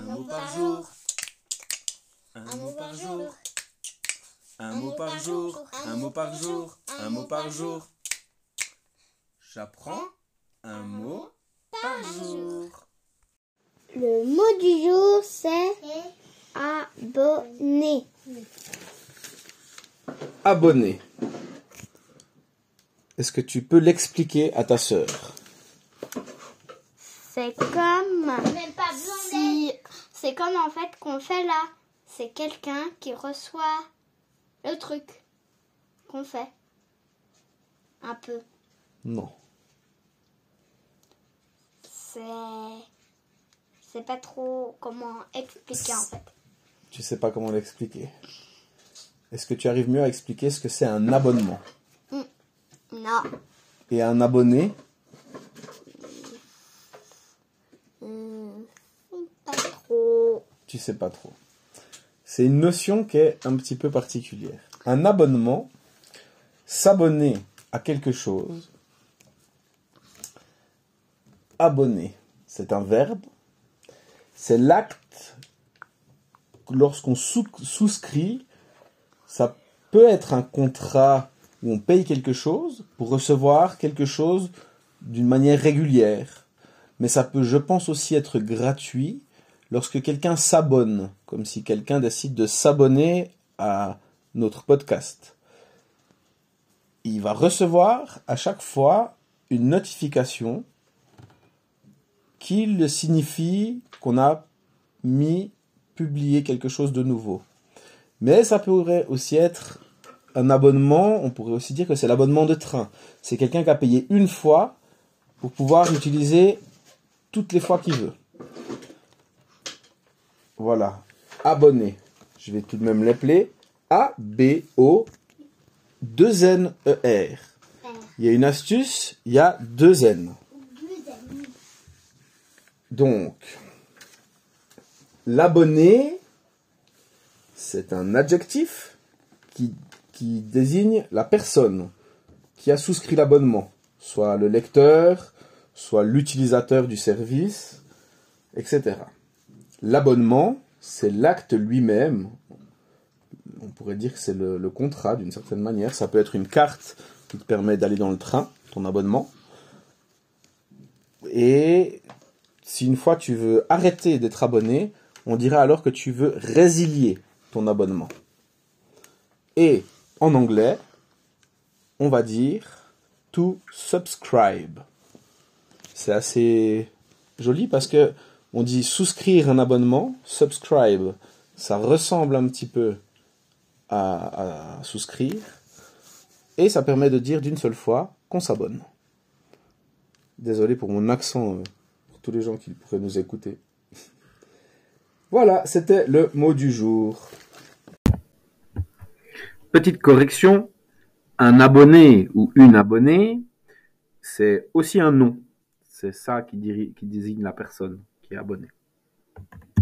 Un mot par jour. Un mot par jour. Un mot par jour. Un mot par jour. Un mot par jour. J'apprends un mot par jour. Le mot du jour, c'est abonné. Abonné. Est-ce que tu peux l'expliquer à ta sœur? C'est comme Même pas besoin si c'est comme en fait qu'on fait là. C'est quelqu'un qui reçoit le truc qu'on fait. Un peu. Non. C'est c'est pas trop comment expliquer en fait. Tu sais pas comment l'expliquer. Est-ce que tu arrives mieux à expliquer ce que c'est un abonnement? Non. Et un abonné Hmm, Pas trop. Tu sais pas trop. C'est une notion qui est un petit peu particulière. Un abonnement, s'abonner à quelque chose. Abonner, c'est un verbe. C'est l'acte lorsqu'on sous- souscrit. Ça peut être un contrat où on paye quelque chose pour recevoir quelque chose d'une manière régulière. Mais ça peut, je pense, aussi être gratuit lorsque quelqu'un s'abonne, comme si quelqu'un décide de s'abonner à notre podcast. Il va recevoir à chaque fois une notification qui le signifie qu'on a mis, publié quelque chose de nouveau. Mais ça pourrait aussi être un abonnement, on pourrait aussi dire que c'est l'abonnement de train. C'est quelqu'un qui a payé une fois pour pouvoir l'utiliser toutes les fois qu'il veut. Voilà. Abonné. Je vais tout de même l'appeler A-B-O 2 N E R. Il y a une astuce, il y a deux N. Donc, l'abonné, c'est un adjectif qui, qui désigne la personne qui a souscrit l'abonnement, soit le lecteur, soit l'utilisateur du service, etc. L'abonnement, c'est l'acte lui-même. On pourrait dire que c'est le, contrat d'une certaine manière. Ça peut être une carte qui te permet d'aller dans le train, ton abonnement. Et si une fois tu veux arrêter d'être abonné, on dirait alors que tu veux résilier ton abonnement. Et en anglais, on va dire to subscribe. C'est assez joli parce que on dit souscrire un abonnement, subscribe. Ça ressemble un petit peu à, souscrire. Et ça permet de dire d'une seule fois qu'on s'abonne. Désolé pour mon accent, euh, pour tous les gens qui pourraient nous écouter. Voilà, c'était le mot du jour. Petite correction, un abonné ou une abonnée, c'est aussi un nom. C'est ça qui désigne la personne qui est abonné.